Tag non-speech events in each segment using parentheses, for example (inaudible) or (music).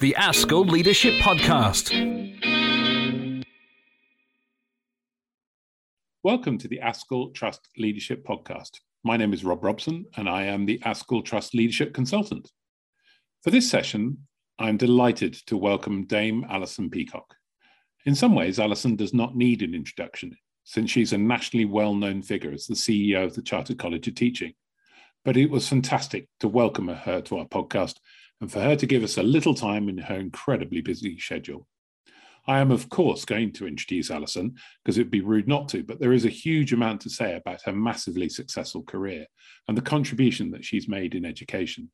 the ASCL Leadership Podcast. Welcome to the ASCL Trust Leadership Podcast. My name is Rob Robson, and I am the ASCL Trust Leadership Consultant. For this session, I'm delighted to welcome Dame Alison Peacock. In some ways, Alison does not need an introduction, since she's a nationally well known figure as the CEO of the Chartered College of Teaching. But it was fantastic to welcome her to our podcast and for her to give us a little time in her incredibly busy schedule. I am, of course, going to introduce Alison because it'd be rude not to, but there is a huge amount to say about her massively successful career and the contribution that she's made in education.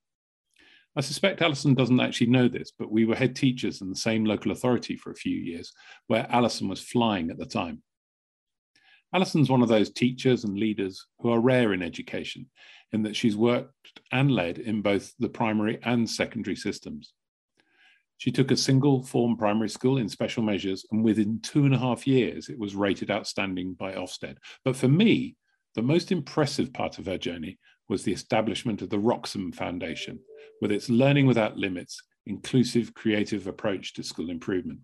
I suspect Alison doesn't actually know this, but we were head teachers in the same local authority for a few years, where Alison was flying at the time. Alison's one of those teachers and leaders who are rare in education, in that she's worked and led in both the primary and secondary systems. She took a single form primary school in special measures, and within two and a half years, it was rated outstanding by Ofsted. But for me, the most impressive part of her journey was the establishment of the Wroxham Foundation, with its Learning Without Limits, inclusive, creative approach to school improvement.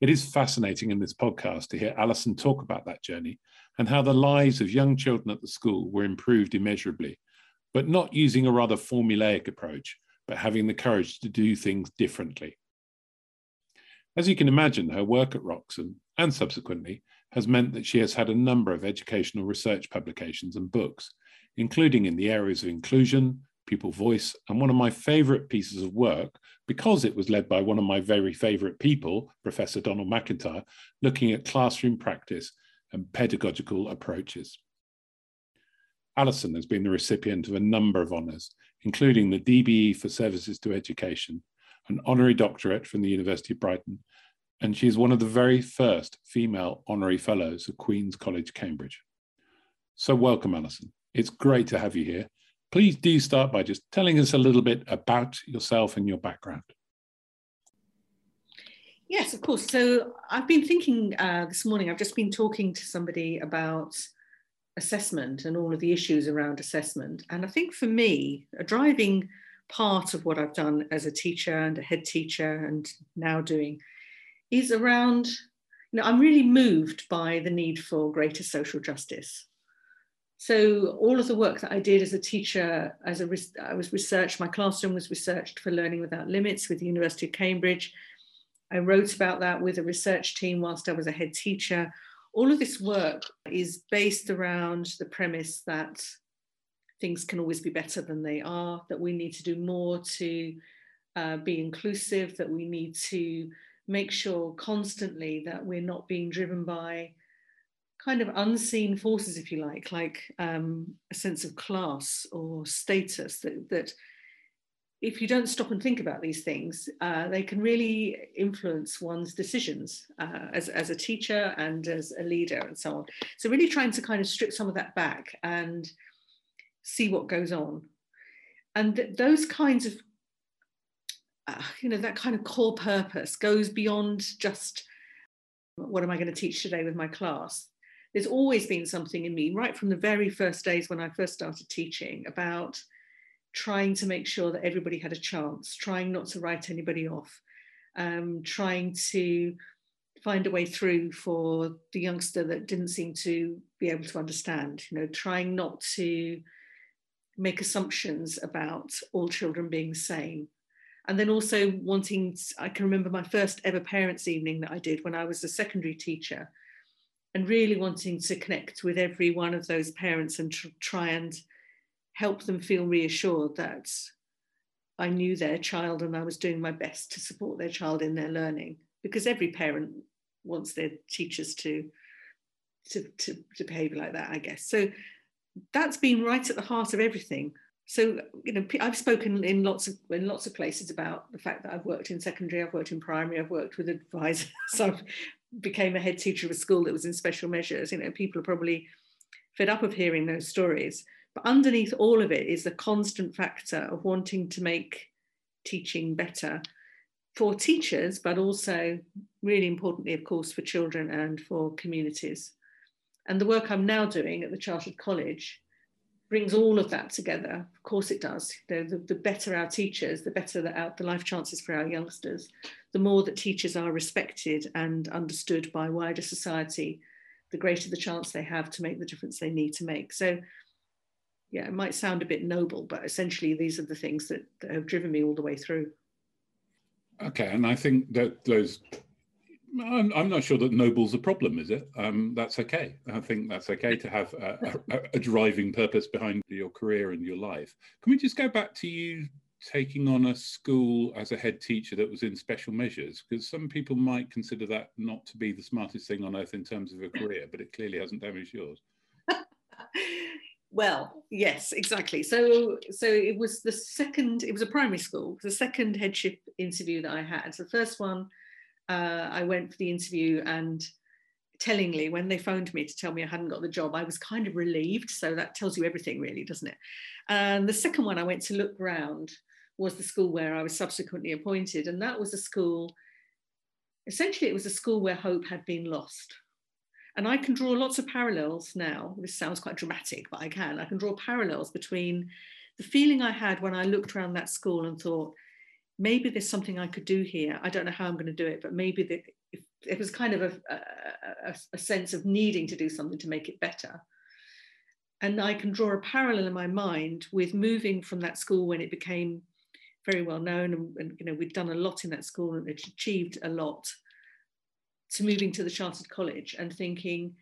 It is fascinating in this podcast to hear Alison talk about that journey and how the lives of young children at the school were improved immeasurably, but not using a rather formulaic approach, but having the courage to do things differently. As you can imagine, her work at Wroxham and subsequently has meant that she has had a number of educational research publications and books, including in the areas of inclusion, pupil voice, and one of my favorite pieces of work, because it was led by one of my very favorite people, Professor Donald McIntyre, looking at classroom practice and pedagogical approaches. Alison has been the recipient of a number of honours, including the DBE for Services to Education, an honorary doctorate from the University of Brighton, and she is one of the very first female honorary fellows of Queen's College, Cambridge. So welcome, Alison. It's great to have you here. Please do start by just telling us a little bit about yourself and your background. Yes, of course. So I've been thinking uh, this morning, I've just been talking to somebody about assessment and all of the issues around assessment. And I think for me, a driving part of what I've done as a teacher and a head teacher and now doing is around, you know, I'm really moved by the need for greater social justice. So all of the work that I did as a teacher, as a I was researched, my classroom was researched for Learning Without Limits with the University of Cambridge. I wrote about that with a research team whilst I was a head teacher all of this work is based around the premise that things can always be better than they are, that we need to do more to uh, be inclusive, that we need to make sure constantly that we're not being driven by kind of unseen forces, if you like, like um, a sense of class or status that, that if you don't stop and think about these things, uh, they can really influence one's decisions uh, as, as a teacher and as a leader and so on. So, really trying to kind of strip some of that back and see what goes on. And th- those kinds of, uh, you know, that kind of core purpose goes beyond just what am I going to teach today with my class. There's always been something in me, right from the very first days when I first started teaching, about trying to make sure that everybody had a chance, trying not to write anybody off, um, trying to find a way through for the youngster that didn't seem to be able to understand, you know, trying not to make assumptions about all children being the same. And then also wanting, I can remember my first ever parents' evening that I did when I was a secondary teacher, and really wanting to connect with every one of those parents and tr- try and help them feel reassured that I knew their child and I was doing my best to support their child in their learning. Because every parent wants their teachers to, to, to, to behave like that, I guess. So that's been right at the heart of everything. So you know, I've spoken in lots of in lots of places about the fact that I've worked in secondary, I've worked in primary, I've worked with advisors, (laughs) so I became a head teacher of a school that was in special measures. You know, people are probably fed up of hearing those stories. But underneath all of it is the constant factor of wanting to make teaching better for teachers, but also really importantly, of course, for children and for communities. And the work I'm now doing at the Chartered College brings all of that together. Of course, it does. The, the, the better our teachers, the better the, the life chances for our youngsters, the more that teachers are respected and understood by wider society, the greater the chance they have to make the difference they need to make. So, yeah, it might sound a bit noble, but essentially, these are the things that, that have driven me all the way through. Okay, and I think that those I'm, I'm, not sure that noble's a problem, is it? Um, that's okay. I think that's okay to have a, a, a, driving purpose behind your career and your life. Can we just go back to you taking on a school as a head teacher that was in special measures? Because some people might consider that not to be the smartest thing on earth in terms of a career, but it clearly hasn't damaged yours. (laughs) well, yes, exactly. So, so it was the second. It was a primary school. The second headship interview that I had. The first one uh, I went for the interview and tellingly, when they phoned me to tell me I hadn't got the job, I was kind of relieved. So that tells you everything, really, doesn't it? And the second one I went to look round was the school where I was subsequently appointed. And that was a school, essentially, it was a school where hope had been lost. And I can draw lots of parallels now. This sounds quite dramatic, but I can. I can draw parallels between the feeling I had when I looked around that school and thought, maybe there's something I could do here. I don't know how I'm going to do it, but maybe the, it was kind of a, a, a, sense of needing to do something to make it better. And I can draw a parallel in my mind with moving from that school when it became very well known, and, and you know we'd done a lot in that school and it achieved a lot, to moving to the chartered college and thinking,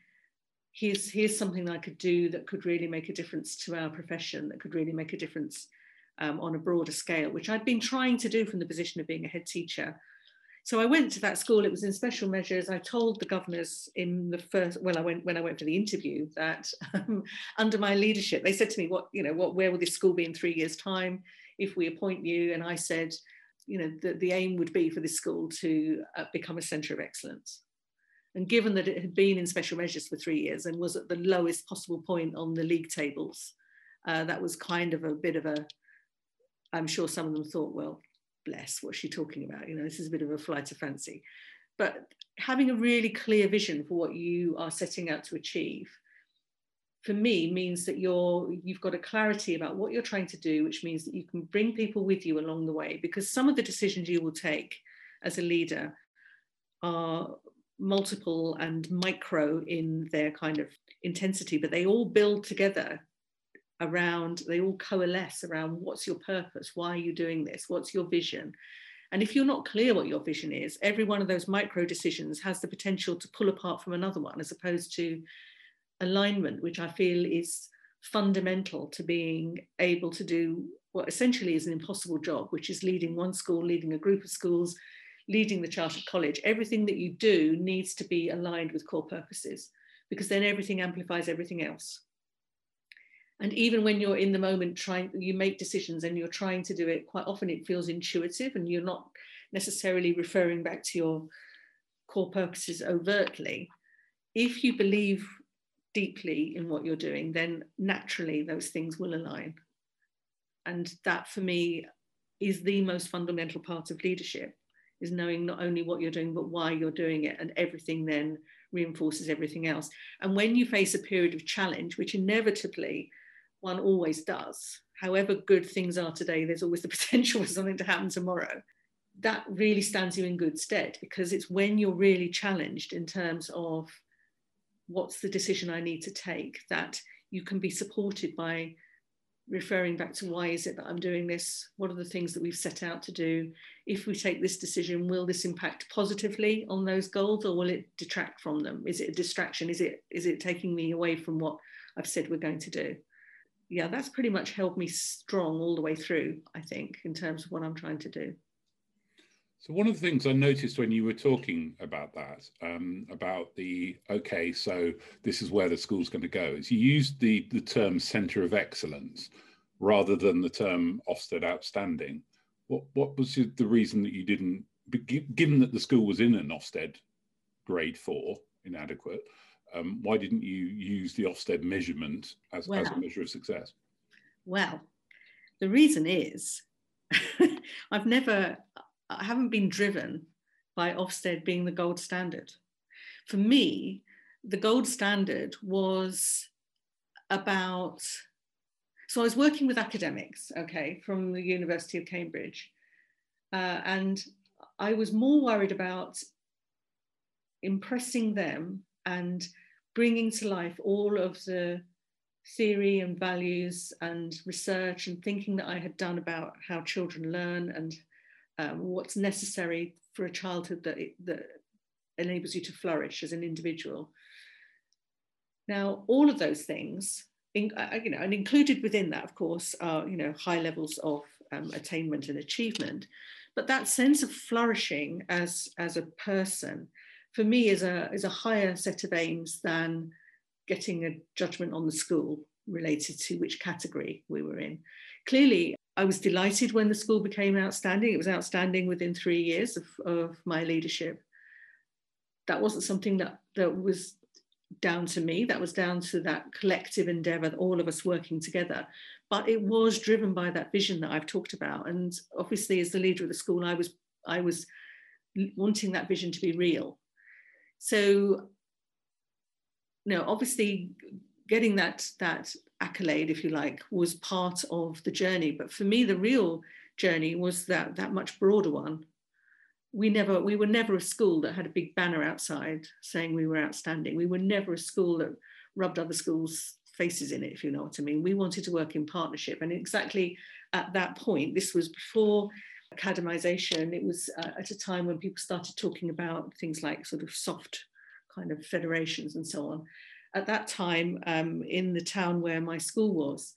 here's here's something I could do that could really make a difference to our profession, that could really make a difference um, on a broader scale, which I'd been trying to do from the position of being a head teacher. So I went to that school. It was in special measures. I told the governors in the first well, I went when I went for the interview that um, (laughs) under my leadership, they said to me, "What you know? What where will this school be in three years' time if we appoint you?" And I said, "You know, the, the aim would be for this school to uh, become a centre of excellence." And given that it had been in special measures for three years and was at the lowest possible point on the league tables, uh, that was kind of a bit of a I'm sure some of them thought, well, bless, what's she talking about? You know, this is a bit of a flight of fancy. But having a really clear vision for what you are setting out to achieve, for me, means that you're you've got a clarity about what you're trying to do, which means that you can bring people with you along the way. Because some of the decisions you will take as a leader are multiple and micro in their kind of intensity, but they all build together around, they all coalesce around what's your purpose? Why are you doing this? What's your vision? And if you're not clear what your vision is, every one of those micro decisions has the potential to pull apart from another one, as opposed to alignment, which I feel is fundamental to being able to do what essentially is an impossible job, which is leading one school, leading a group of schools, leading the chartered college. Everything that you do needs to be aligned with core purposes because then everything amplifies everything else and even when you're in the moment trying you make decisions and you're trying to do it quite often it feels intuitive and you're not necessarily referring back to your core purposes overtly. If you believe deeply in what you're doing then naturally those things will align. And that for me is the most fundamental part of leadership is knowing not only what you're doing but why you're doing it and everything then reinforces everything else. And when you face a period of challenge which inevitably one always does. However good things are today, there's always the (laughs) potential for something to happen tomorrow. That really stands you in good stead because it's when you're really challenged in terms of what's the decision I need to take that you can be supported by referring back to why is it that I'm doing this? What are the things that we've set out to do? If we take this decision, will this impact positively on those goals or will it detract from them? Is it a distraction? Is it is it taking me away from what I've said we're going to do? Yeah, that's pretty much held me strong all the way through, I think, in terms of what I'm trying to do. So one of the things I noticed when you were talking about that, um, about the okay, so this is where the school's going to go, is you used the the term centre of excellence rather than the term Ofsted outstanding. What what was the reason that you didn't, given that the school was in an Ofsted grade four inadequate? Um, why didn't you use the Ofsted measurement as, well, as a measure of success? Well, the reason is (laughs) I've never, I haven't been driven by Ofsted being the gold standard. For me, the gold standard was about So I was working with academics, okay, from the University of Cambridge. Uh, and I was more worried about impressing them and bringing to life all of the theory and values and research and thinking that I had done about how children learn and um, what's necessary for a childhood that, that enables you to flourish as an individual. Now, all of those things, in, uh, you know, and included within that, of course, are you know high levels of um, attainment and achievement, but that sense of flourishing as as a person, for me, is a is a higher set of aims than getting a judgment on the school related to which category we were in. Clearly, I was delighted when the school became outstanding. It was outstanding within three years of, of my leadership. That wasn't something that, that was down to me, that was down to that collective endeavor, all of us working together. But it was driven by that vision that I've talked about. And obviously, as the leader of the school, I was I was wanting that vision to be real. So you know, obviously getting that that accolade, if you like, was part of the journey. But for me, the real journey was that that much broader one. We never, we were never a school that had a big banner outside saying we were outstanding. We were never a school that rubbed other schools' faces in it, if you know what I mean. We wanted to work in partnership, and exactly at that point, this was before academization. It was uh, at a time when people started talking about things like sort of soft kind of federations and so on. At that time, um, in the town where my school was,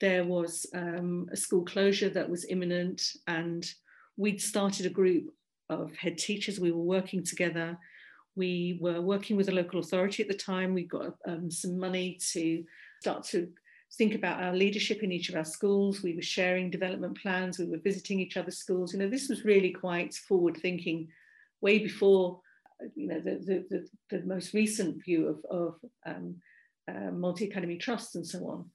there was um, a school closure that was imminent, and we'd started a group of head teachers. We were working together. We were working with a local authority at the time. We got um, some money to start to think about our leadership in each of our schools. We were sharing development plans. We were visiting each other's schools. You know, this was really quite forward thinking, way before you know, the, the, the, the most recent view of, of um, uh, multi-academy trusts and so on.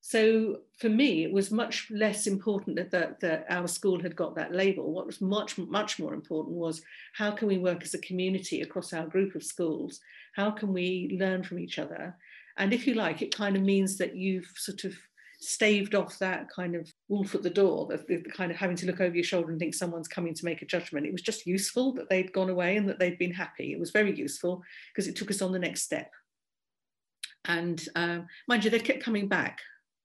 So for me, it was much less important that, that, that, our school had got that label. What was much, much more important was how can we work as a community across our group of schools? How can we learn from each other? And if you like, it kind of means that you've sort of staved off that kind of wolf at the door, the, kind of having to look over your shoulder and think someone's coming to make a judgment. It was just useful that they'd gone away and that they'd been happy. It was very useful because it took us on the next step. And um, mind you, they kept coming back,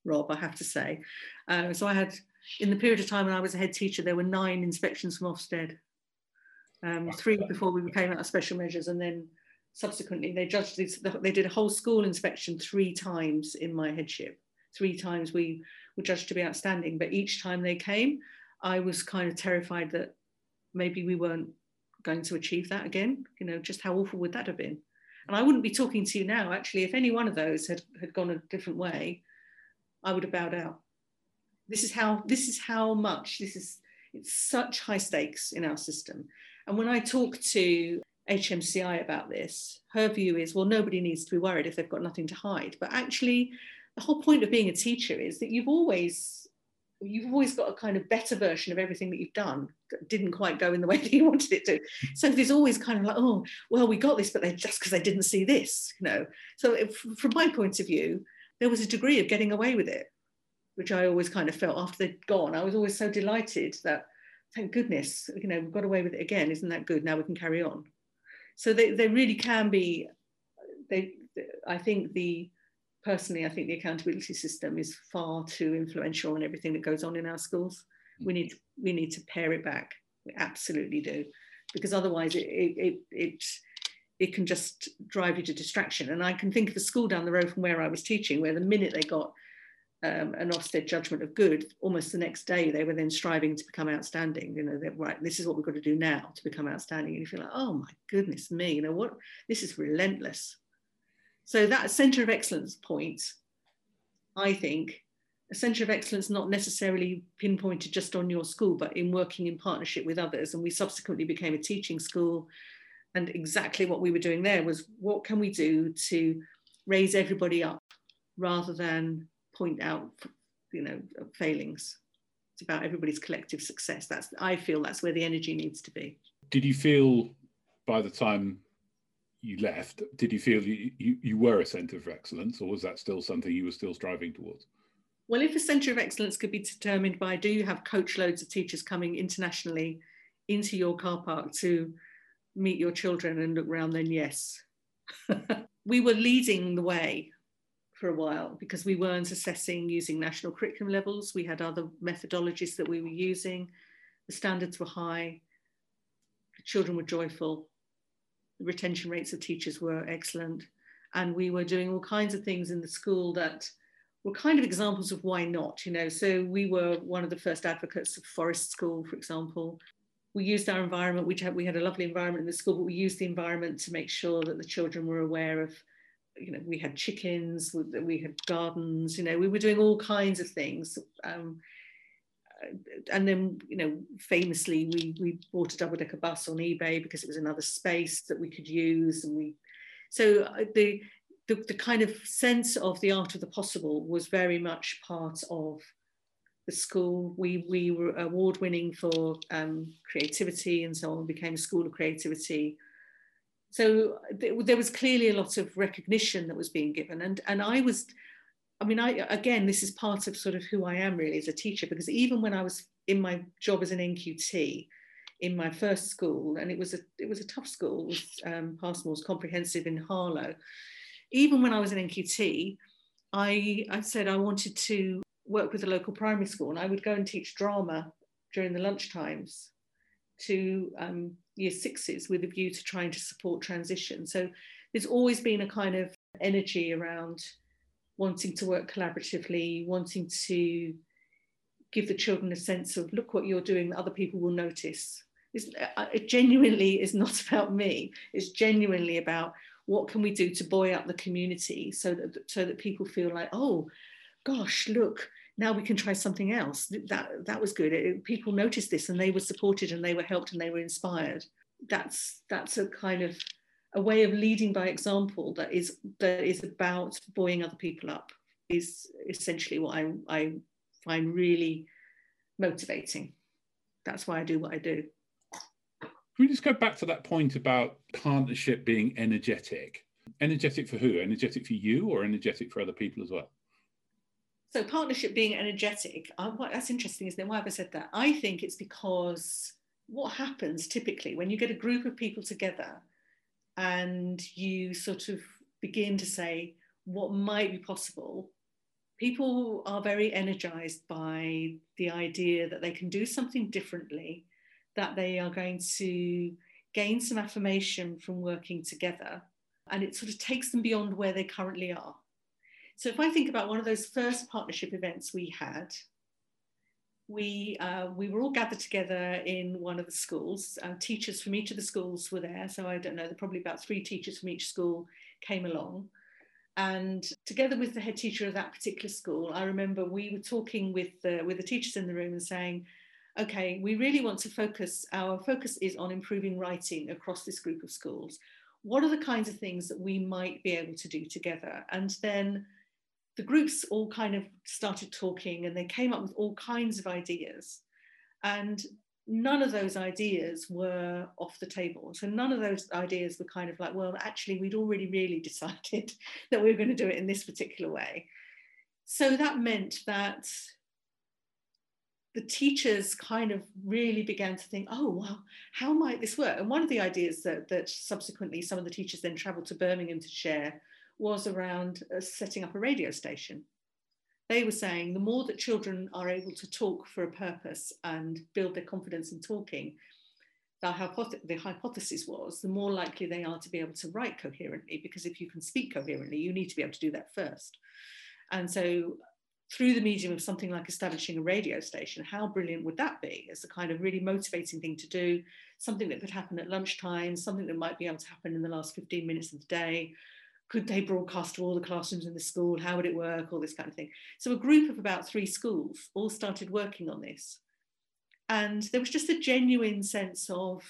Rob, I have to say. Uh, so I had, in the period of time when I was a head teacher, there were nine inspections from Ofsted, um, three before we became out of special measures, and then subsequently they judged this, they did a whole school inspection three times in my headship three times we were judged to be outstanding, but each time they came, I was kind of terrified that maybe we weren't going to achieve that again. You know, just how awful would that have been? And I wouldn't be talking to you now, actually, if any one of those had, had gone a different way, I would have bowed out. This is how this is how much this is it's such high stakes in our system. And when I talk to HMCI about this, her view is, well, nobody needs to be worried if they've got nothing to hide. But actually, the whole point of being a teacher is that you've always you've always got a kind of better version of everything that you've done that didn't quite go in the way (laughs) that you wanted it to. So there's always kind of like oh well we got this but they just because they didn't see this you know. So if, from my point of view there was a degree of getting away with it which i always kind of felt after they'd gone. I was always so delighted that thank goodness you know we've got away with it again. Isn't that good? Now we can carry on so they, they really can be they i think the personally, I think the accountability system is far too influential in everything that goes on in our schools. We need we need to pare it back. We absolutely do, because otherwise it it it, it can just drive you to distraction. And I can think of a school down the road from where I was teaching, where the minute they got um, an Ofsted judgment of good, almost the next day they were then striving to become outstanding. You know, they're right. This is what we've got to do now to become outstanding. And you feel like, oh my goodness me, you know what? This is relentless. So that centre of excellence point, I think, a centre of excellence not necessarily pinpointed just on your school, but in working in partnership with others. And we subsequently became a teaching school. And exactly what we were doing there was what can we do to raise everybody up rather than point out, you know, failings. It's about everybody's collective success. That's I feel that's where the energy needs to be. Did you feel by the time you left, did you feel you, you, you were a centre of excellence, or was that still something you were still striving towards? Well, if a centre of excellence could be determined by do you have coach loads of teachers coming internationally into your car park to meet your children and look around, then yes. (laughs) we were leading the way for a while because we weren't assessing using national curriculum levels. We had other methodologies that we were using. The standards were high. The children were joyful. The retention rates of teachers were excellent. And we were doing all kinds of things in the school that were kind of examples of why not, you know. So we were one of the first advocates of Forest School, for example. We used our environment, we had, we had a lovely environment in the school, but we used the environment to make sure that the children were aware of you know, we had chickens, we had gardens, you know, we were doing all kinds of things. Um, and then, you know, famously, we, we bought a double decker bus on eBay because it was another space that we could use. And we, so uh, the, the, the kind of sense of the art of the possible was very much part of the school. We, we were award winning for um, creativity and so on, became a school of creativity so th- there was clearly a lot of recognition that was being given and and i was i mean i again this is part of sort of who i am really as a teacher because even when i was in my job as an nqt in my first school and it was a it was a tough school with um, Passmore's comprehensive in harlow even when i was an nqt i i said i wanted to work with a local primary school and i would go and teach drama during the lunch times to um, year sixes with a view to trying to support transition. So there's always been a kind of energy around wanting to work collaboratively, wanting to give the children a sense of look what you're doing other people will notice. It's, uh, it genuinely is not (laughs) about me. It's genuinely about what can we do to buoy up the community so that so that people feel like oh gosh look now we can try something else. That that was good. It, people noticed this and they were supported and they were helped and they were inspired. That's that's a kind of a way of leading by example that is that is about buoying other people up is essentially what I, I find really motivating. That's why I do what I do. Can we just go back to that point about partnership being energetic? Energetic for who? Energetic for you or energetic for other people as well? So partnership being energetic, uh, that's interesting, isn't it? Why have I said that? I think it's because what happens typically when you get a group of people together and you sort of begin to say what might be possible, people are very energized by the idea that they can do something differently, that they are going to gain some affirmation from working together, and it sort of takes them beyond where they currently are. So if I think about one of those first partnership events we had, we, uh, we were all gathered together in one of the schools. Uh, teachers from each of the schools were there. So I don't know, there probably about three teachers from each school came along. And together with the head teacher of that particular school, I remember we were talking with the, with the teachers in the room and saying, okay, we really want to focus, our focus is on improving writing across this group of schools. What are the kinds of things that we might be able to do together? And then the groups all kind of started talking and they came up with all kinds of ideas. And none of those ideas were off the table. So none of those ideas were kind of like, well, actually, we'd already really (laughs) decided that we were going to do it in this particular way. So that meant that the teachers kind of really began to think, oh, well, how might this work? And one of the ideas that, that subsequently some of the teachers then traveled to Birmingham to share was around uh, setting up a radio station. They were saying the more that children are able to talk for a purpose and build their confidence in talking, the, the hypothesis was the more likely they are to be able to write coherently, because if you can speak coherently, you need to be able to do that first. And so through the medium of something like establishing a radio station, how brilliant would that be as a kind of really motivating thing to do, something that could happen at lunchtime, something that might be able to happen in the last 15 minutes of the day, could they broadcast to all the classrooms in the school? How would it work? All this kind of thing. So a group of about three schools all started working on this. And there was just a genuine sense of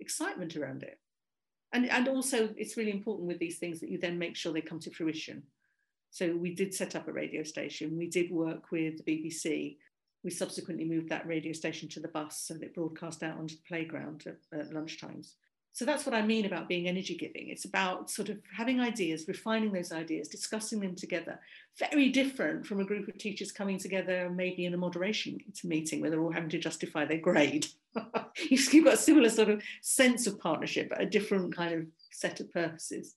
excitement around it. And, and also, it's really important with these things that you then make sure they come to fruition. So we did set up a radio station. We did work with the BBC. We subsequently moved that radio station to the bus so that it broadcast out onto the playground at, at lunchtimes. So that's what I mean about being energy giving. It's about sort of having ideas, refining those ideas, discussing them together. Very different from a group of teachers coming together, maybe in a moderation meeting where they're all having to justify their grade. (laughs) You've got a similar sort of sense of partnership, but a different kind of set of purposes.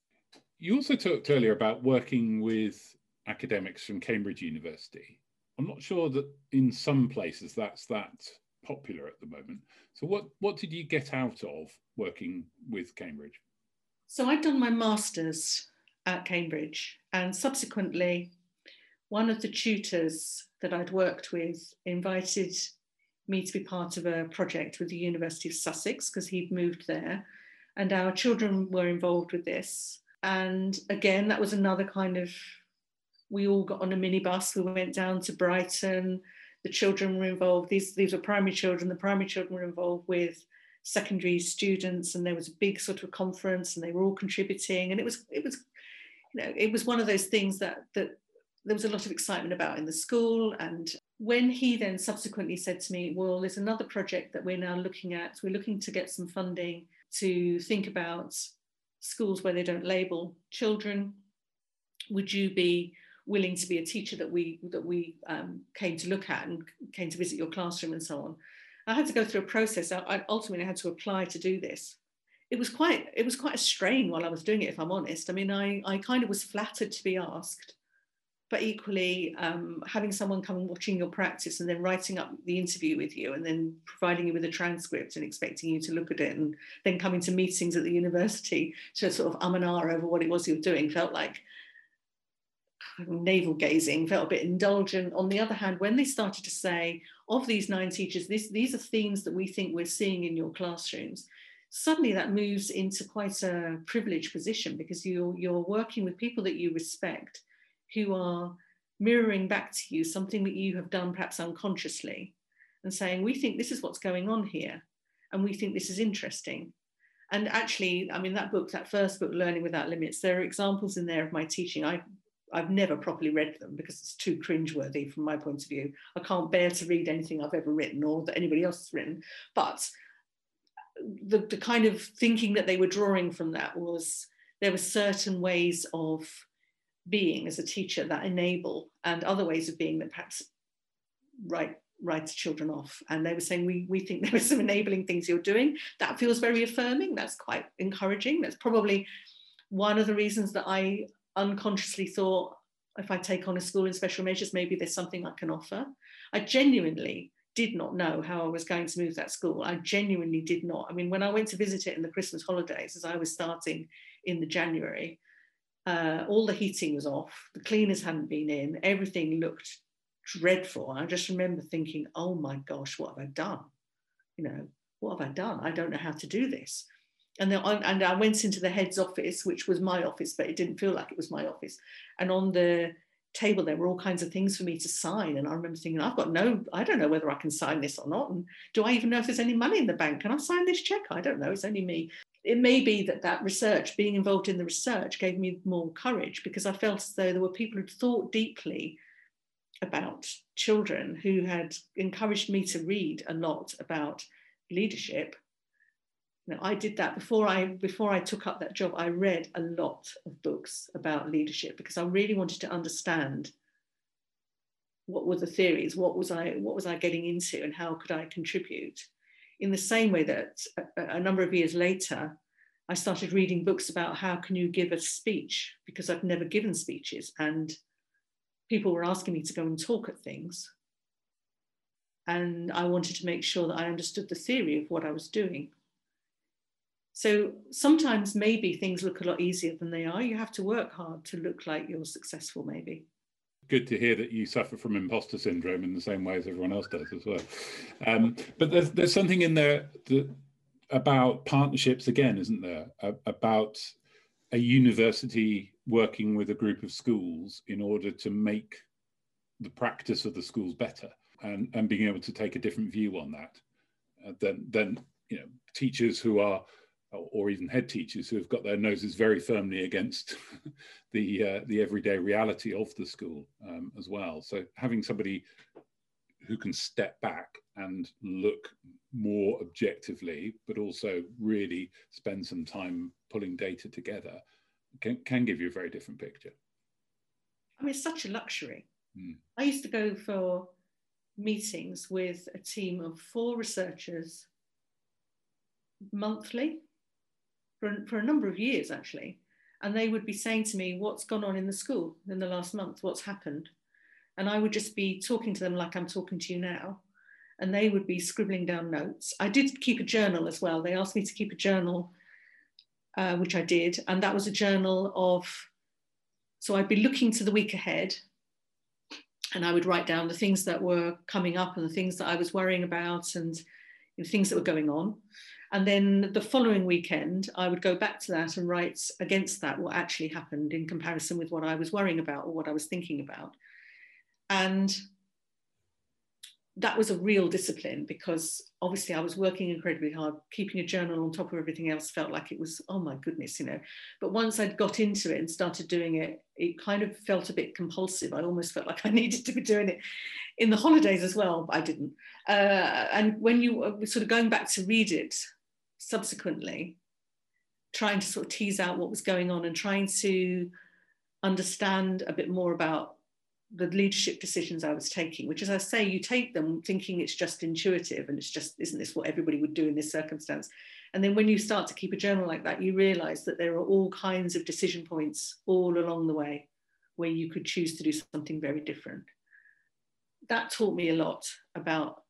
You also talked earlier about working with academics from Cambridge University. I'm not sure that in some places that's that popular at the moment. So what what did you get out of working with Cambridge? So I'd done my masters at Cambridge and subsequently one of the tutors that I'd worked with invited me to be part of a project with the University of Sussex because he'd moved there and our children were involved with this and again that was another kind of we all got on a minibus we went down to Brighton the children were involved. These, these were primary children. The primary children were involved with secondary students, and there was a big sort of conference, and they were all contributing. And it was, it was, you know, it was one of those things that that there was a lot of excitement about in the school. And when he then subsequently said to me, "Well, there's another project that we're now looking at. We're looking to get some funding to think about schools where they don't label children. Would you be willing to be a teacher that we that we um, came to look at and came to visit your classroom and so on. I had to go through a process. I, I ultimately had to apply to do this. It was quite it was quite a strain while I was doing it, if I'm honest. I mean, I I kind of was flattered to be asked, but equally um, having someone come and watching your practice and then writing up the interview with you and then providing you with a transcript and expecting you to look at it and then coming to meetings at the university to sort of um and ah over what it was you were doing felt like navel gazing, felt a bit indulgent. On the other hand, when they started to say, of these nine teachers, this, these are themes that we think we're seeing in your classrooms, suddenly that moves into quite a privileged position because you're, you're working with people that you respect who are mirroring back to you something that you have done perhaps unconsciously and saying, we think this is what's going on here and we think this is interesting and actually i mean that book that first book learning without limits there are examples in there of my teaching i I've never properly read them because it's too cringeworthy from my point of view. I can't bear to read anything I've ever written or that anybody else has written. But the, the kind of thinking that they were drawing from that was there were certain ways of being as a teacher that enable and other ways of being that perhaps write write children off and they were saying we we think there are some enabling things you're doing that feels very affirming that's quite encouraging that's probably one of the reasons that i unconsciously thought, if I take on a school in special measures, maybe there's something I can offer. I genuinely did not know how I was going to move that school. I genuinely did not. I mean, when I went to visit it in the Christmas holidays, as I was starting in the January, uh, all the heating was off, the cleaners hadn't been in, everything looked dreadful. I just remember thinking, oh my gosh, what have I done? You know, what have I done? I don't know how to do this and then on, and I went into the head's office, which was my office, but it didn't feel like it was my office. And on the table there were all kinds of things for me to sign, and I remember thinking, I've got no, I don't know whether I can sign this or not, and do I even know if there's any money in the bank? Can I sign this check? I don't know. It's only me. It may be that that research, being involved in the research, gave me more courage because I felt as though there were people who'd thought deeply about children who had encouraged me to read a lot about leadership you know, I did that before I before I took up that job. I read a lot of books about leadership because I really wanted to understand what were the theories, what was I what was I getting into, and how could I contribute. In the same way that a, a number of years later, I started reading books about how can you give a speech because I've never given speeches, and people were asking me to go and talk at things. And I wanted to make sure that I understood the theory of what I was doing. So sometimes maybe things look a lot easier than they are. You have to work hard to look like you're successful, maybe. Good to hear that you suffer from imposter syndrome in the same way as everyone else does as well. Um, but there's there's something in there that, about partnerships again, isn't there? about a university working with a group of schools in order to make the practice of the schools better and, and being able to take a different view on that uh, than, than you know teachers who are or even head teachers who have got their noses very firmly against (laughs) the uh, the everyday reality of the school um, as well. So having somebody who can step back and look more objectively, but also really spend some time pulling data together, can, can give you a very different picture. I mean, it's such a luxury. Mm. I used to go for meetings with a team of four researchers monthly for, for a number of years, actually. And they would be saying to me, What's gone on in the school in the last month? What's happened? And I would just be talking to them like I'm talking to you now. And they would be scribbling down notes. I did keep a journal as well. They asked me to keep a journal, uh, which I did. And that was a journal of, so I'd be looking to the week ahead and I would write down the things that were coming up and the things that I was worrying about and you know, things that were going on. And then the following weekend, I would go back to that and write against that what actually happened in comparison with what I was worrying about or what I was thinking about. And that was a real discipline because obviously I was working incredibly hard. Keeping a journal on top of everything else felt like it was, oh my goodness, you know. But once I'd got into it and started doing it, it kind of felt a bit compulsive. I almost felt like (laughs) I needed to be doing it in the holidays as well, but I didn't. Uh, and when you were sort of going back to read it subsequently, trying to sort of tease out what was going on and trying to understand a bit more about the leadership decisions I was taking, which, as I say, you take them thinking it's just intuitive and it's just, isn't this what everybody would do in this circumstance? And then when you start to keep a journal like that, you realize that there are all kinds of decision points all along the way where you could choose to do something very different. That taught me a lot about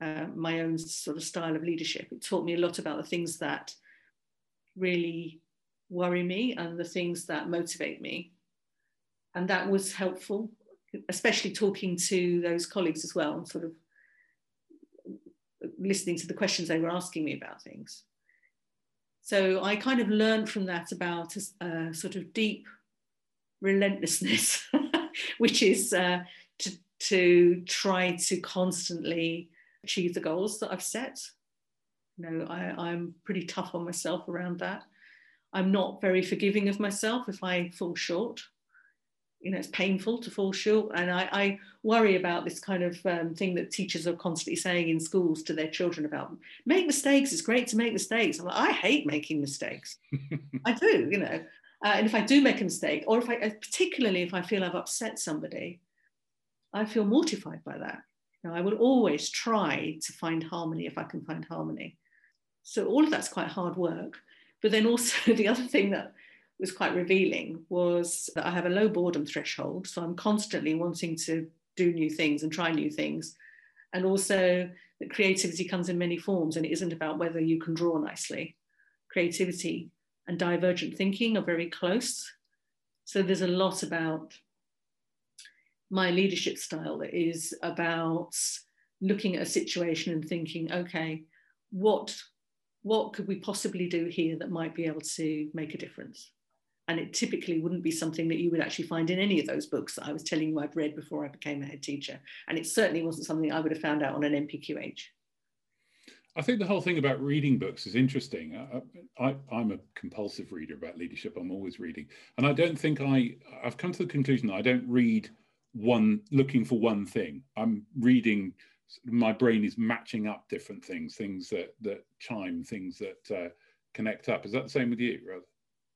uh, my own sort of style of leadership. It taught me a lot about the things that really worry me and the things that motivate me and that was helpful, especially talking to those colleagues as well, and sort of listening to the questions they were asking me about things. So I kind of learned from that about a, a sort of deep relentlessness, (laughs) which is uh, to, to try to constantly achieve the goals that I've set. You know, I, I'm pretty tough on myself around that. I'm not very forgiving of myself if I fall short you know, it's painful to fall short. And I, I worry about this kind of um, thing that teachers are constantly saying in schools to their children about make mistakes. It's great to make mistakes. I'm like, I hate making mistakes. (laughs) I do, you know. Uh, and if I do make a mistake, or if I, uh, particularly if I feel I've upset somebody, I feel mortified by that. Know, I will always try to find harmony if I can find harmony. So all of that's quite hard work. But then also (laughs) the other thing that was quite revealing was that I have a low boredom threshold. So I'm constantly wanting to do new things and try new things. And also that creativity comes in many forms and it isn't about whether you can draw nicely. Creativity and divergent thinking are very close. So there's a lot about my leadership style is about looking at a situation and thinking, okay, what what could we possibly do here that might be able to make a difference? And it typically wouldn't be something that you would actually find in any of those books that I was telling you I'd read before I became a head teacher. And it certainly wasn't something I would have found out on an NPQH. I think the whole thing about reading books is interesting. I, am a compulsive reader about leadership. I'm always reading, and I don't think I. I've come to the conclusion that I don't read one looking for one thing. I'm reading. My brain is matching up different things, things that that chime, things that uh, connect up. Is that the same with you, Rose?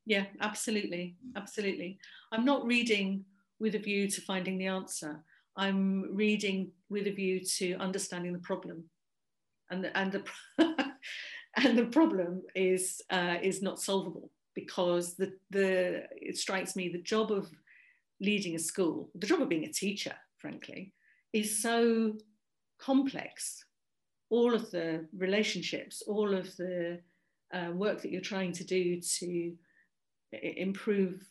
Yeah, absolutely. Absolutely. I'm not reading with a view to finding the answer. I'm reading with a view to understanding the problem. And the, and the, (laughs) and the problem is, uh, is not solvable because the, the, it strikes me the job of leading a school, the job of being a teacher, frankly, is so complex. All of the relationships, all of the uh, work that you're trying to do to improve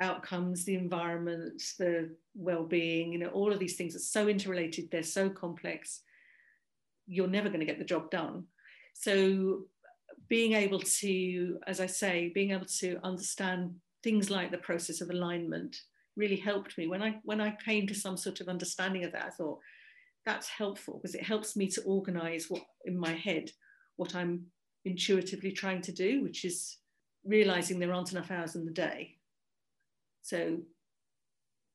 outcomes, the environment, the well-being, you know, all of these things are so interrelated, they're so complex, you're never going to get the job done. So being able to, as I say, being able to understand things like the process of alignment really helped me. When I when I came to some sort of understanding of that, I thought that's helpful because it helps me to organize what in my head what I'm intuitively trying to do, which is realizing there aren't enough hours in the day. So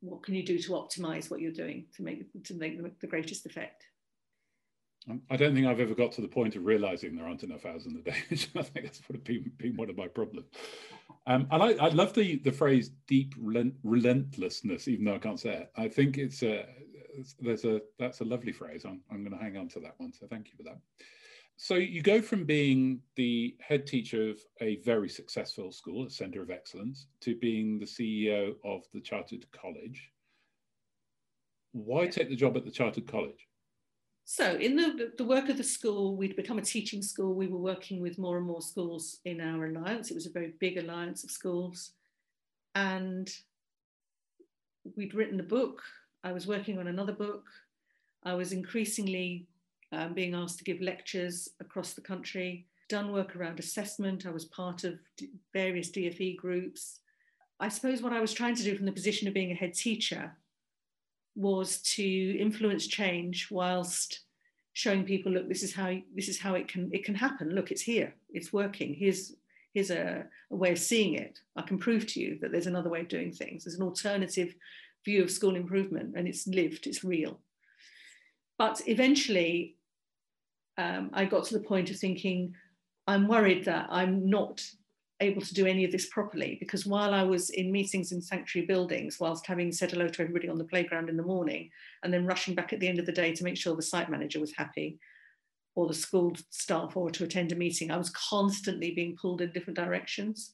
what can you do to optimize what you're doing to make to make the greatest effect I don't think I've ever got to the point of realizing there aren't enough hours in the day. (laughs) I think that's what been, been one of my problems. Um, I like, I love the the phrase "deep relentlessness," even though I can't say it. I think it's a there's a that's a lovely phrase. I'm I'm going to hang on to that one. So thank you for that. So you go from being the head teacher of a very successful school, a centre of excellence, to being the CEO of the Chartered College. Why take the job at the Chartered College? So, in the, the work of the school, we'd become a teaching school. We were working with more and more schools in our alliance. It was a very big alliance of schools. And we'd written a book. I was working on another book. I was increasingly um, being asked to give lectures across the country, done work around assessment. I was part of various DFE groups. I suppose what I was trying to do from the position of being a head teacher was to influence change whilst showing people look this is how this is how it can it can happen. Look it's here. It's working. Here's here's a, a, way of seeing it. I can prove to you that there's another way of doing things. There's an alternative view of school improvement and it's lived. It's real. But eventually um, i got to the point of thinking i'm worried that i'm not able to do any of this properly because while I was in meetings in sanctuary buildings, whilst having said hello to everybody on the playground in the morning, and then rushing back at the end of the day to make sure the site manager was happy or the school staff or to attend a meeting, I was constantly being pulled in different directions.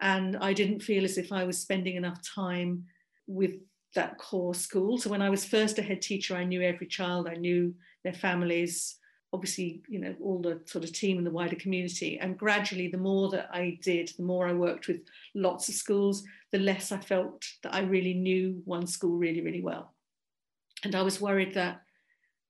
And I didn't feel as if I was spending enough time with that core school. So when I was first a head teacher, I knew every child, I knew their families, obviously, you know, all the sort of team and the wider community. And gradually, the more that I did, the more I worked with lots of schools, the less I felt that I really knew one school really, really well. And I was worried that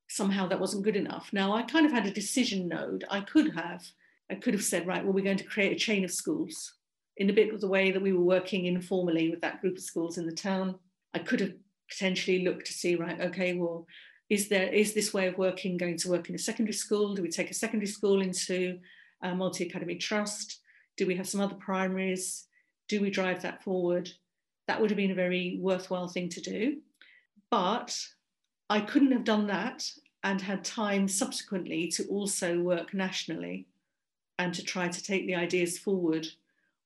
somehow that wasn't good enough. Now, I kind of had a decision node. I could have, I could have said, right, well, we're going to create a chain of schools in a bit of the way that we were working informally with that group of schools in the town. I could have potentially looked to see, right, okay, well, is there is this way of working going to work in a secondary school? Do we take a secondary school into a multi-academy trust? Do we have some other primaries? Do we drive that forward? That would have been a very worthwhile thing to do. But I couldn't have done that and had time subsequently to also work nationally and to try to take the ideas forward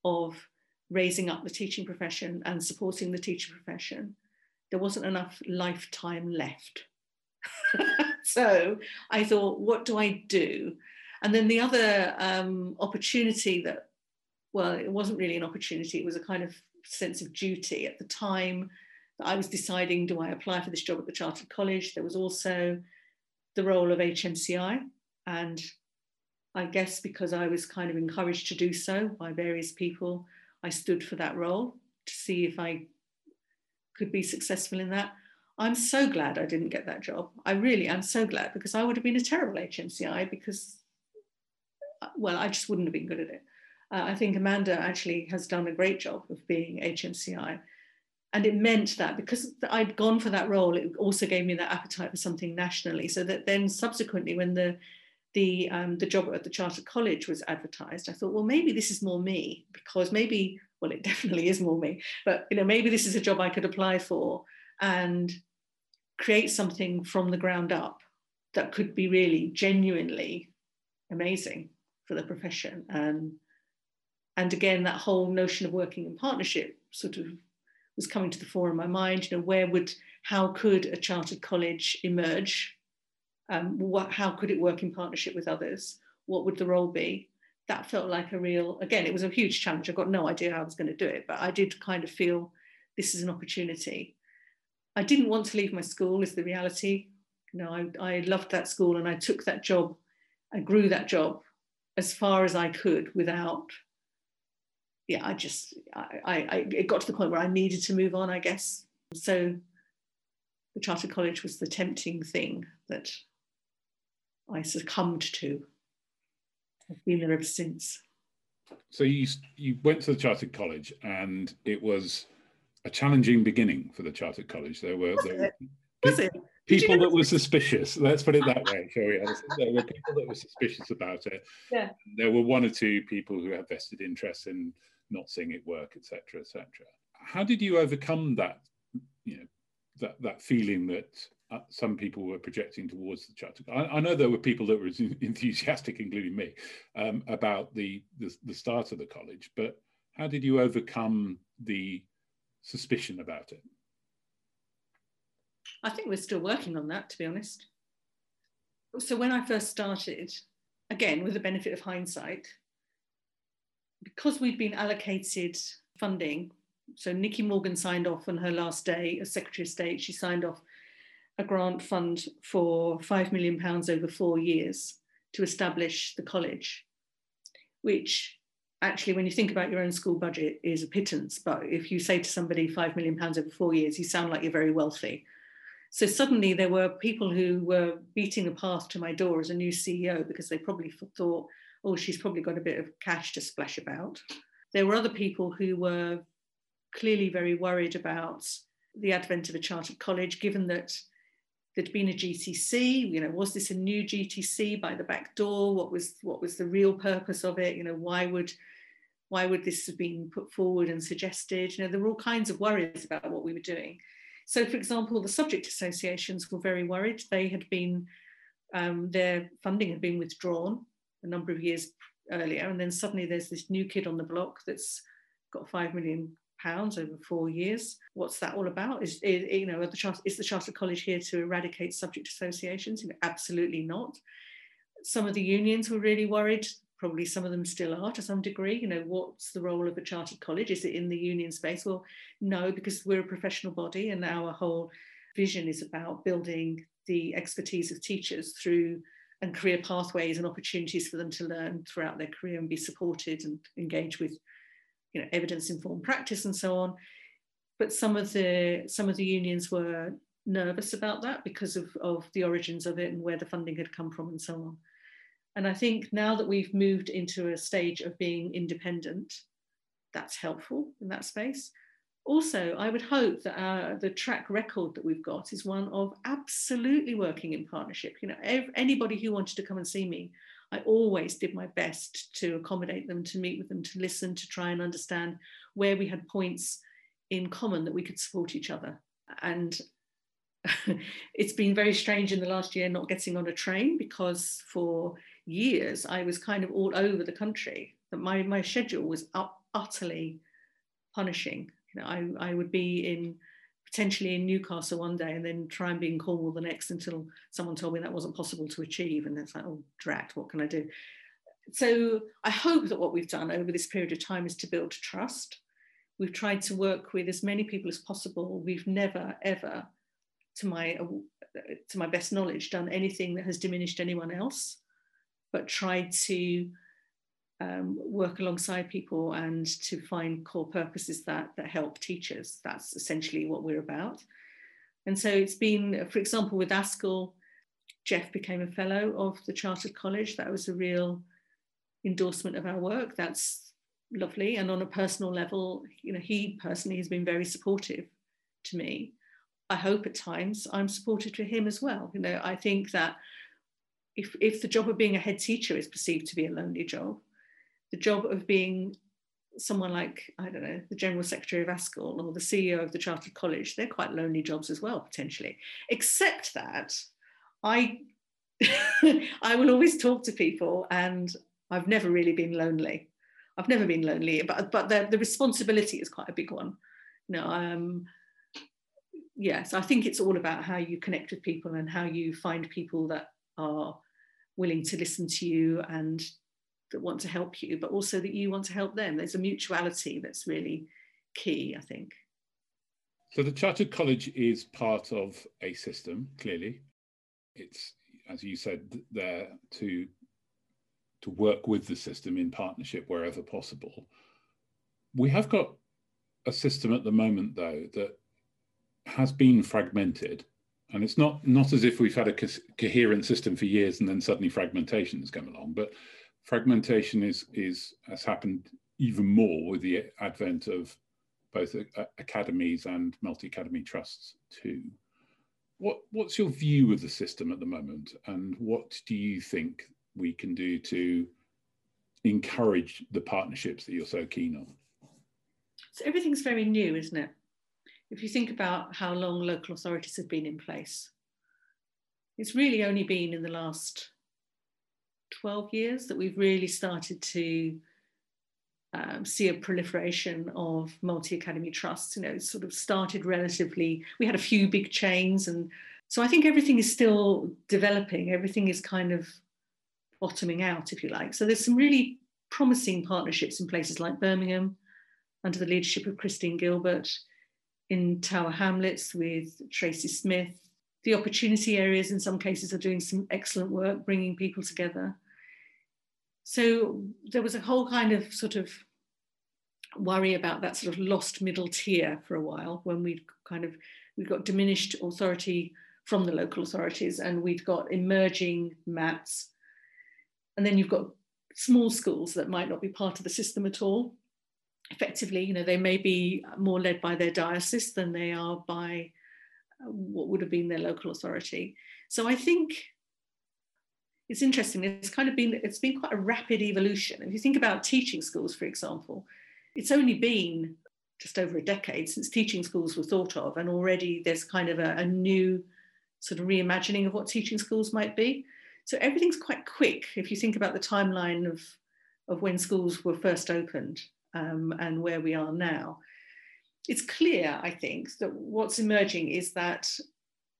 of raising up the teaching profession and supporting the teaching profession. There wasn't enough lifetime left. (laughs) so I thought, what do I do? And then the other um, opportunity that, well, it wasn't really an opportunity, it was a kind of sense of duty. At the time that I was deciding, do I apply for this job at the Chartered College? There was also the role of HMCI. And I guess because I was kind of encouraged to do so by various people, I stood for that role to see if I could be successful in that. I'm so glad I didn't get that job. I really am so glad because I would have been a terrible HMCI because, uh, well, I just wouldn't have been good at it. Uh, I think Amanda actually has done a great job of being HMCI. And it meant that because I'd gone for that role, it also gave me that appetite for something nationally. So that then subsequently, when the the um, the job at the Chartered College was advertised, I thought, well, maybe this is more me because maybe, well, it (laughs) definitely is more me. But you know, maybe this is a job I could apply for and create something from the ground up that could be really genuinely amazing for the profession. And and again that whole notion of working in partnership sort of was coming to the fore in my mind you know where would how could a chartered college emerge? Um, what how could it work in partnership with others? What would the role be? That felt like a real again it was a huge challenge. I got no idea how i was going to do it but i did kind of feel this is an opportunity I didn't want to leave my school, is the reality. You know, I, I loved that school and I took that job, I grew that job as far as I could without, yeah, I just, I, I, it got to the point where I needed to move on, I guess. So the charter College was the tempting thing that I succumbed to. I've been there ever since. So you you went to the Chartered College, and it was a challenging beginning for the Chartered College. There were, there were it? people that were suspicious. Let's put it that way, shall we? There were people that were suspicious about it. Yeah. There were one or two people who had vested interest in not seeing it work, etc., etc. How did you overcome that you know that that feeling that uh, some people were projecting towards the charter. I, I, know there were people that were enthusiastic, including me, um, about the, the, the start of the college. But how did you overcome the suspicion about it? I think we're still working on that, to be honest. So when I first started, again with the benefit of hindsight, because we'd been allocated funding. So Nicky Morgan signed off on her last day as Secretary of State. She signed off a grant fund for £5 million over four years to establish the college, which actually, when you think about your own school budget, is a pittance. But if you say to somebody £5 million over four years, you sound like you're very wealthy. So suddenly there were people who were beating a path to my door as a new CEO because they probably thought, oh, she's probably got a bit of cash to splash about. There were other people who were clearly very worried about the advent of a chartered college, given that there'd been a GTC. You know, was this a new GTC by the back door? What was what was the real purpose of it? You know, why would why would this have been put forward and suggested? You know, there were all kinds of worries about what we were doing. So, for example, the subject associations were very worried. They had been um, their funding had been withdrawn a number of years earlier, and then suddenly there's this new kid on the block that's got five million pounds over four years. What's that all about? Is, is you know, the Charter, is the Chartered College here to eradicate subject associations? Absolutely not. Some of the unions were really worried. Probably some of them still are to some degree. You know, what's the role of a chartered college? Is it in the union space? Well, no, because we're a professional body and our whole vision is about building the expertise of teachers through and career pathways and opportunities for them to learn throughout their career and be supported and engage with you know, evidence informed practice and so on. But some of the some of the unions were nervous about that because of, of the origins of it and where the funding had come from and so on. And I think now that we've moved into a stage of being independent, that's helpful in that space. Also, I would hope that our, the track record that we've got is one of absolutely working in partnership. You know, anybody who wanted to come and see me I always did my best to accommodate them, to meet with them, to listen, to try and understand where we had points in common that we could support each other. And (laughs) it's been very strange in the last year not getting on a train because for years I was kind of all over the country. That my my schedule was up, utterly punishing. You know, I, I would be in potentially in Newcastle one day and then try and be in Cornwall the next until someone told me that wasn't possible to achieve. And it's like, oh, drat, what can I do? So I hope that what we've done over this period of time is to build trust. We've tried to work with as many people as possible. We've never, ever, to my to my best knowledge, done anything that has diminished anyone else, but tried to um, work alongside people and to find core purposes that that help teachers. That's essentially what we're about. And so it's been, for example, with ASCL, Geoff became a fellow of the Chartered College. That was a real endorsement of our work. That's lovely. And on a personal level, you know, he personally has been very supportive to me. I hope at times I'm supportive to him as well. You know, I think that if, if the job of being a head teacher is perceived to be a lonely job, the job of being someone like, I don't know, the General Secretary of ASCL or the CEO of the Chartered College, they're quite lonely jobs as well, potentially. Except that I (laughs) I will always talk to people and I've never really been lonely. I've never been lonely, but but the, the responsibility is quite a big one. You know, um, yes, I think it's all about how you connect with people and how you find people that are willing to listen to you and that want to help you, but also that you want to help them. There's a mutuality that's really key, I think. So the Chartered College is part of a system, clearly. It's, as you said, there to to work with the system in partnership wherever possible. We have got a system at the moment, though, that has been fragmented. And it's not, not as if we've had a co- coherent system for years and then suddenly fragmentation has come along, but fragmentation is is has happened even more with the advent of both academies and multi-academy trusts too. What what's your view of the system at the moment, and what do you think we can do to encourage the partnerships that you're so keen on? So everything's very new, isn't it? if you think about how long local authorities have been in place, it's really only been in the last 12 years that we've really started to um, see a proliferation of multi-academy trusts. You know, sort of started relatively. We had a few big chains, and so I think everything is still developing. Everything is kind of bottoming out, if you like. So there's some really promising partnerships in places like Birmingham, under the leadership of Christine Gilbert, in Tower Hamlets with Tracy Smith. The opportunity areas, in some cases, are doing some excellent work bringing people together. So there was a whole kind of sort of worry about that sort of lost middle tier for a while when we'd kind of we got diminished authority from the local authorities and we'd got emerging MATs and then you've got small schools that might not be part of the system at all effectively you know they may be more led by their diocese than they are by what would have been their local authority so i think it's interesting it's kind of been it's been quite a rapid evolution if you think about teaching schools for example it's only been just over a decade since teaching schools were thought of, and already there's kind of a, a new sort of reimagining of what teaching schools might be. So everything's quite quick if you think about the timeline of, of when schools were first opened um, and where we are now. It's clear, I think, that what's emerging is that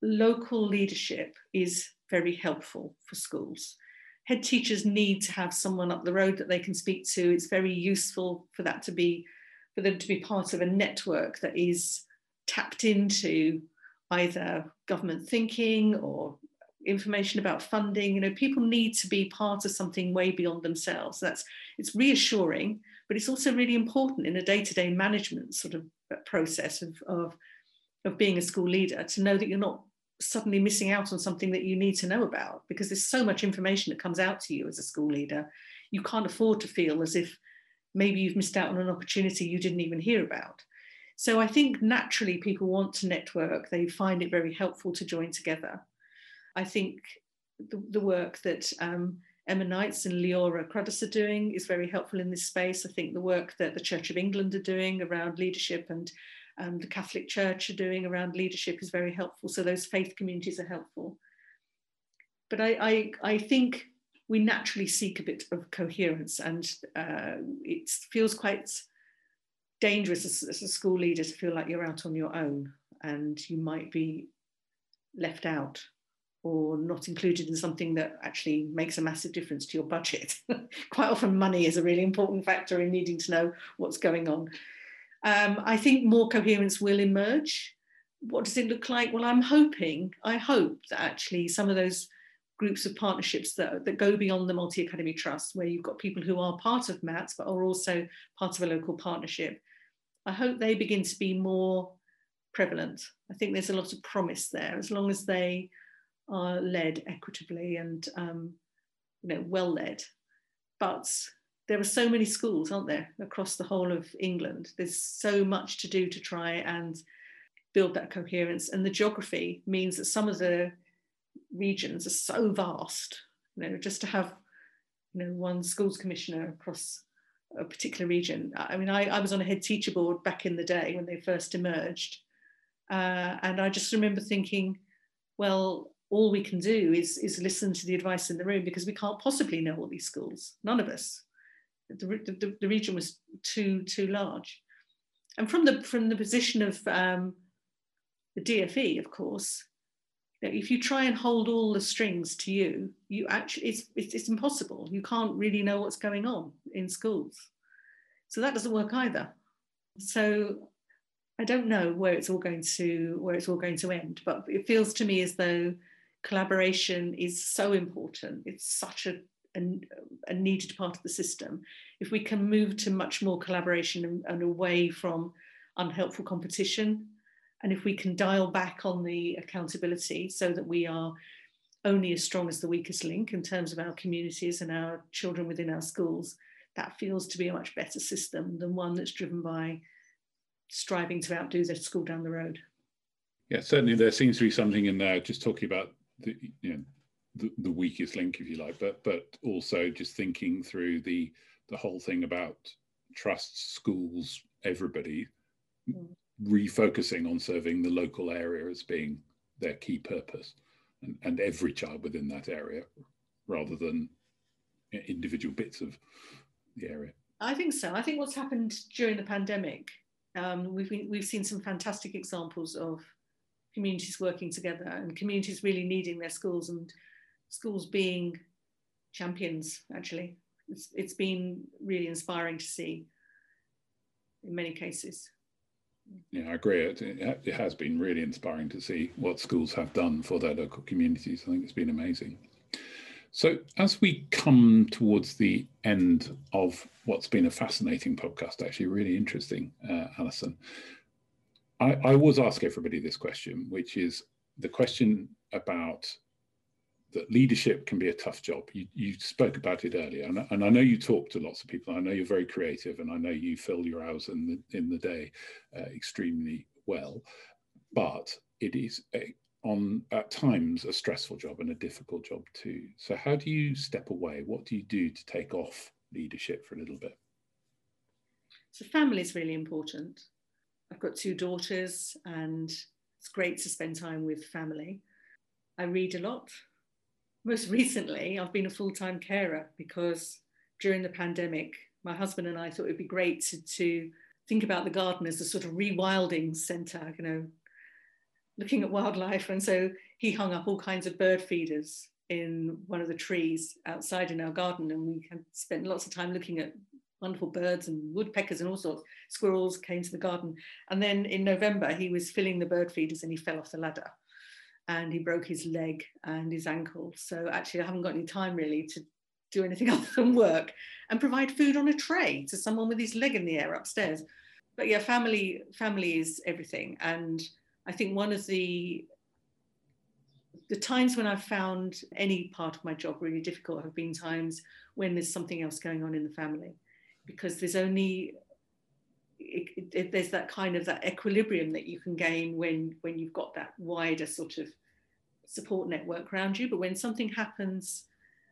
local leadership is very helpful for schools. Head teachers need to have someone up the road that they can speak to. It's very useful for that to be, for them to be part of a network that is tapped into either government thinking or information about funding. You know people need to be part of something way beyond themselves. That's it's reassuring but it's also really important in a day-to-day management sort of process of, of of being a school leader to know that you're not suddenly missing out on something that you need to know about because there's so much information that comes out to you as a school leader. You can't afford to feel as if maybe you've missed out on an opportunity you didn't even hear about. So I think naturally people want to network, they find it very helpful to join together. I think the, the work that um, Emma Knights and Leora Cruddas are doing is very helpful in this space. I think the work that the Church of England are doing around leadership and and the Catholic Church are doing around leadership is very helpful. So those faith communities are helpful. But I, I, I think we naturally seek a bit of coherence and uh, it feels quite dangerous as, as, a school leader to feel like you're out on your own and you might be left out or not included in something that actually makes a massive difference to your budget. (laughs) Quite often money is a really important factor in needing to know what's going on. Um, I think more coherence will emerge. What does it look like? Well, I'm hoping, I hope that actually some of those groups of partnerships that, that go beyond the multi academy trust, where you've got people who are part of MATs but are also part of a local partnership, I hope they begin to be more prevalent. I think there's a lot of promise there as long as they are led equitably and um, you know well led. But there are so many schools, aren't there, across the whole of England. There's so much to do to try and build that coherence. And the geography means that some of the regions are so vast. You know, just to have, you know, one schools commissioner across a particular region. I mean, I, I was on a head teacher board back in the day when they first emerged. Uh, and I just remember thinking, well, all we can do is, is listen to the advice in the room because we can't possibly know all these schools, none of us the, the, the region was too too large. And from the from the position of um, the DFE, of course, if you try and hold all the strings to you, you actually it's, it's, it's impossible. You can't really know what's going on in schools, so that doesn't work either. So I don't know where it's all going to where it's all going to end, but it feels to me as though collaboration is so important. It's such a a, a, needed part of the system. If we can move to much more collaboration and, and away from unhelpful competition, and if we can dial back on the accountability so that we are only as strong as the weakest link in terms of our communities and our children within our schools, that feels to be a much better system than one that's driven by striving to outdo the school down the road. Yeah, certainly there seems to be something in there just talking about the you know the, the weakest link, if you like, but but also just thinking through the the whole thing about trusts, schools, everybody. Mm. refocusing on serving the local area as being their key purpose and, and every child within that area rather than individual bits of the area. I think so. I think what's happened during the pandemic, um, we've, been, we've seen some fantastic examples of communities working together and communities really needing their schools and schools being champions, actually. It's, it's been really inspiring to see in many cases. Yeah, I agree. It, it has been really inspiring to see what schools have done for their local communities. I think it's been amazing. So, as we come towards the end of what's been a fascinating podcast, actually, really interesting, uh, Alison, I, I always ask everybody this question, which is the question about that leadership can be a tough job. You, you spoke about it earlier, and, and, I know you talk to lots of people. I know you're very creative, and I know you fill your hours in the in the day uh, extremely well. But it is a, on at times a stressful job and a difficult job too. So how do you step away? What do you do to take off leadership for a little bit? So family is really important. I've got two daughters, and it's great to spend time with family. I read a lot most (laughs) recently, I've been a full time carer because during the pandemic, my husband and I thought it'd be great to, to think about the garden as a sort of rewilding centre, you know, looking at wildlife. And so he hung up all kinds of bird feeders in one of the trees outside in our garden. And we spent lots of time looking at wonderful birds and woodpeckers and all sorts. Squirrels came to the garden. And then in November, he was filling the bird feeders and he fell off the ladder and he broke his leg and his ankle. So actually, I haven't got any time really to do anything (laughs) other than work and provide food on a tray to someone with his leg in the air upstairs. But yeah, family family is everything, and I think one of the the times when I've found any part of my job really difficult have been times when there's something else going on in the family, because there's only it, it, there's that kind of that equilibrium that you can gain when when you've got that wider sort of support network around you. But when something happens,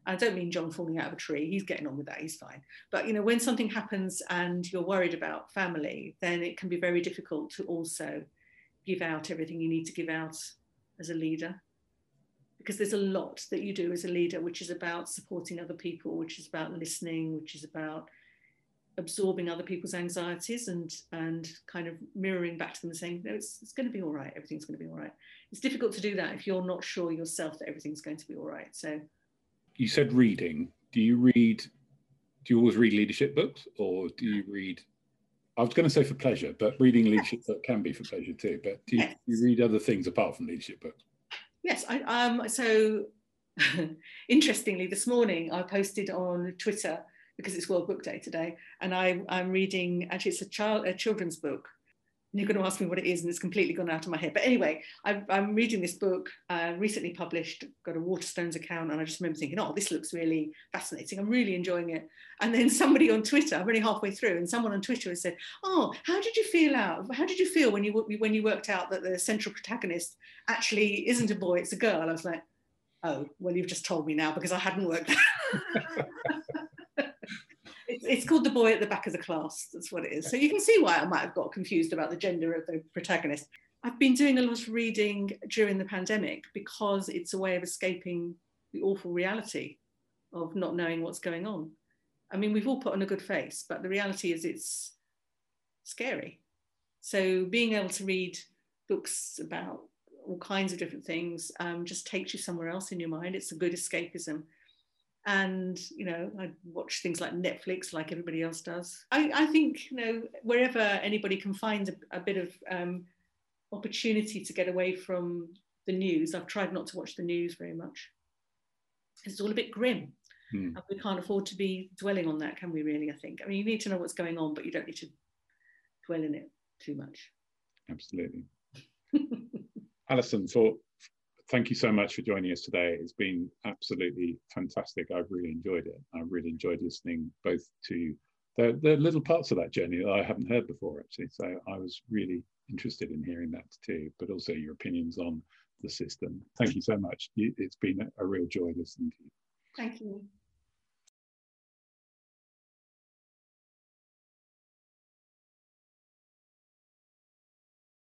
I don't mean John falling out of a tree, he's getting on with that, he's fine. But you know, when something happens and you're worried about family, then it can be very difficult to also give out everything you need to give out as a leader. Because there's a lot that you do as a leader, which is about supporting other people, which is about listening, which is about absorbing other people's anxieties and and kind of mirroring back to them and saying no it's, it's going to be all right everything's going to be all right it's difficult to do that if you're not sure yourself that everything's going to be all right so you said reading do you read do you always read leadership books or do you read i was going to say for pleasure but reading leadership yes. can be for pleasure too but do you, yes. do you read other things apart from leadership books yes i um so (laughs) interestingly this morning i posted on twitter because it's World Book Day today, and I, I'm reading. Actually, it's a child a children's book. And you're going to ask me what it is, and it's completely gone out of my head. But anyway, I, I'm reading this book, uh, recently published, got a Waterstones account, and I just remember thinking, oh, this looks really fascinating. I'm really enjoying it. And then somebody on Twitter, I'm only halfway through, and someone on Twitter has said, oh, how did you feel out? How did you feel when you when you worked out that the central protagonist actually isn't a boy, it's a girl? I was like, oh, well, you've just told me now because I hadn't worked. (laughs) It's, called The Boy at the Back of the Class. That's what it is. So you can see why I might have got confused about the gender of the protagonist. I've been doing a lot of reading during the pandemic because it's a way of escaping the awful reality of not knowing what's going on. I mean, we've all put on a good face, but the reality is it's scary. So being able to read books about all kinds of different things um, just takes you somewhere else in your mind. It's a good escapism and you know i watch things like netflix like everybody else does. I, I think you know wherever anybody can find a, a bit of um, opportunity to get away from the news i've tried not to watch the news very much. It's all a bit grim. Hmm. and we can't afford to be dwelling on that can we really i think? I mean you need to know what's going on but you don't need to dwell in it too much. Absolutely. (laughs) Alison for thank you so much for joining us today. It's been absolutely fantastic. I've really enjoyed it. I've really enjoyed listening both to the, the little parts of that journey that I haven't heard before, actually. So I was really interested in hearing that too, but also your opinions on the system. Thank you so much. It's been a real joy listening to you. Thank you.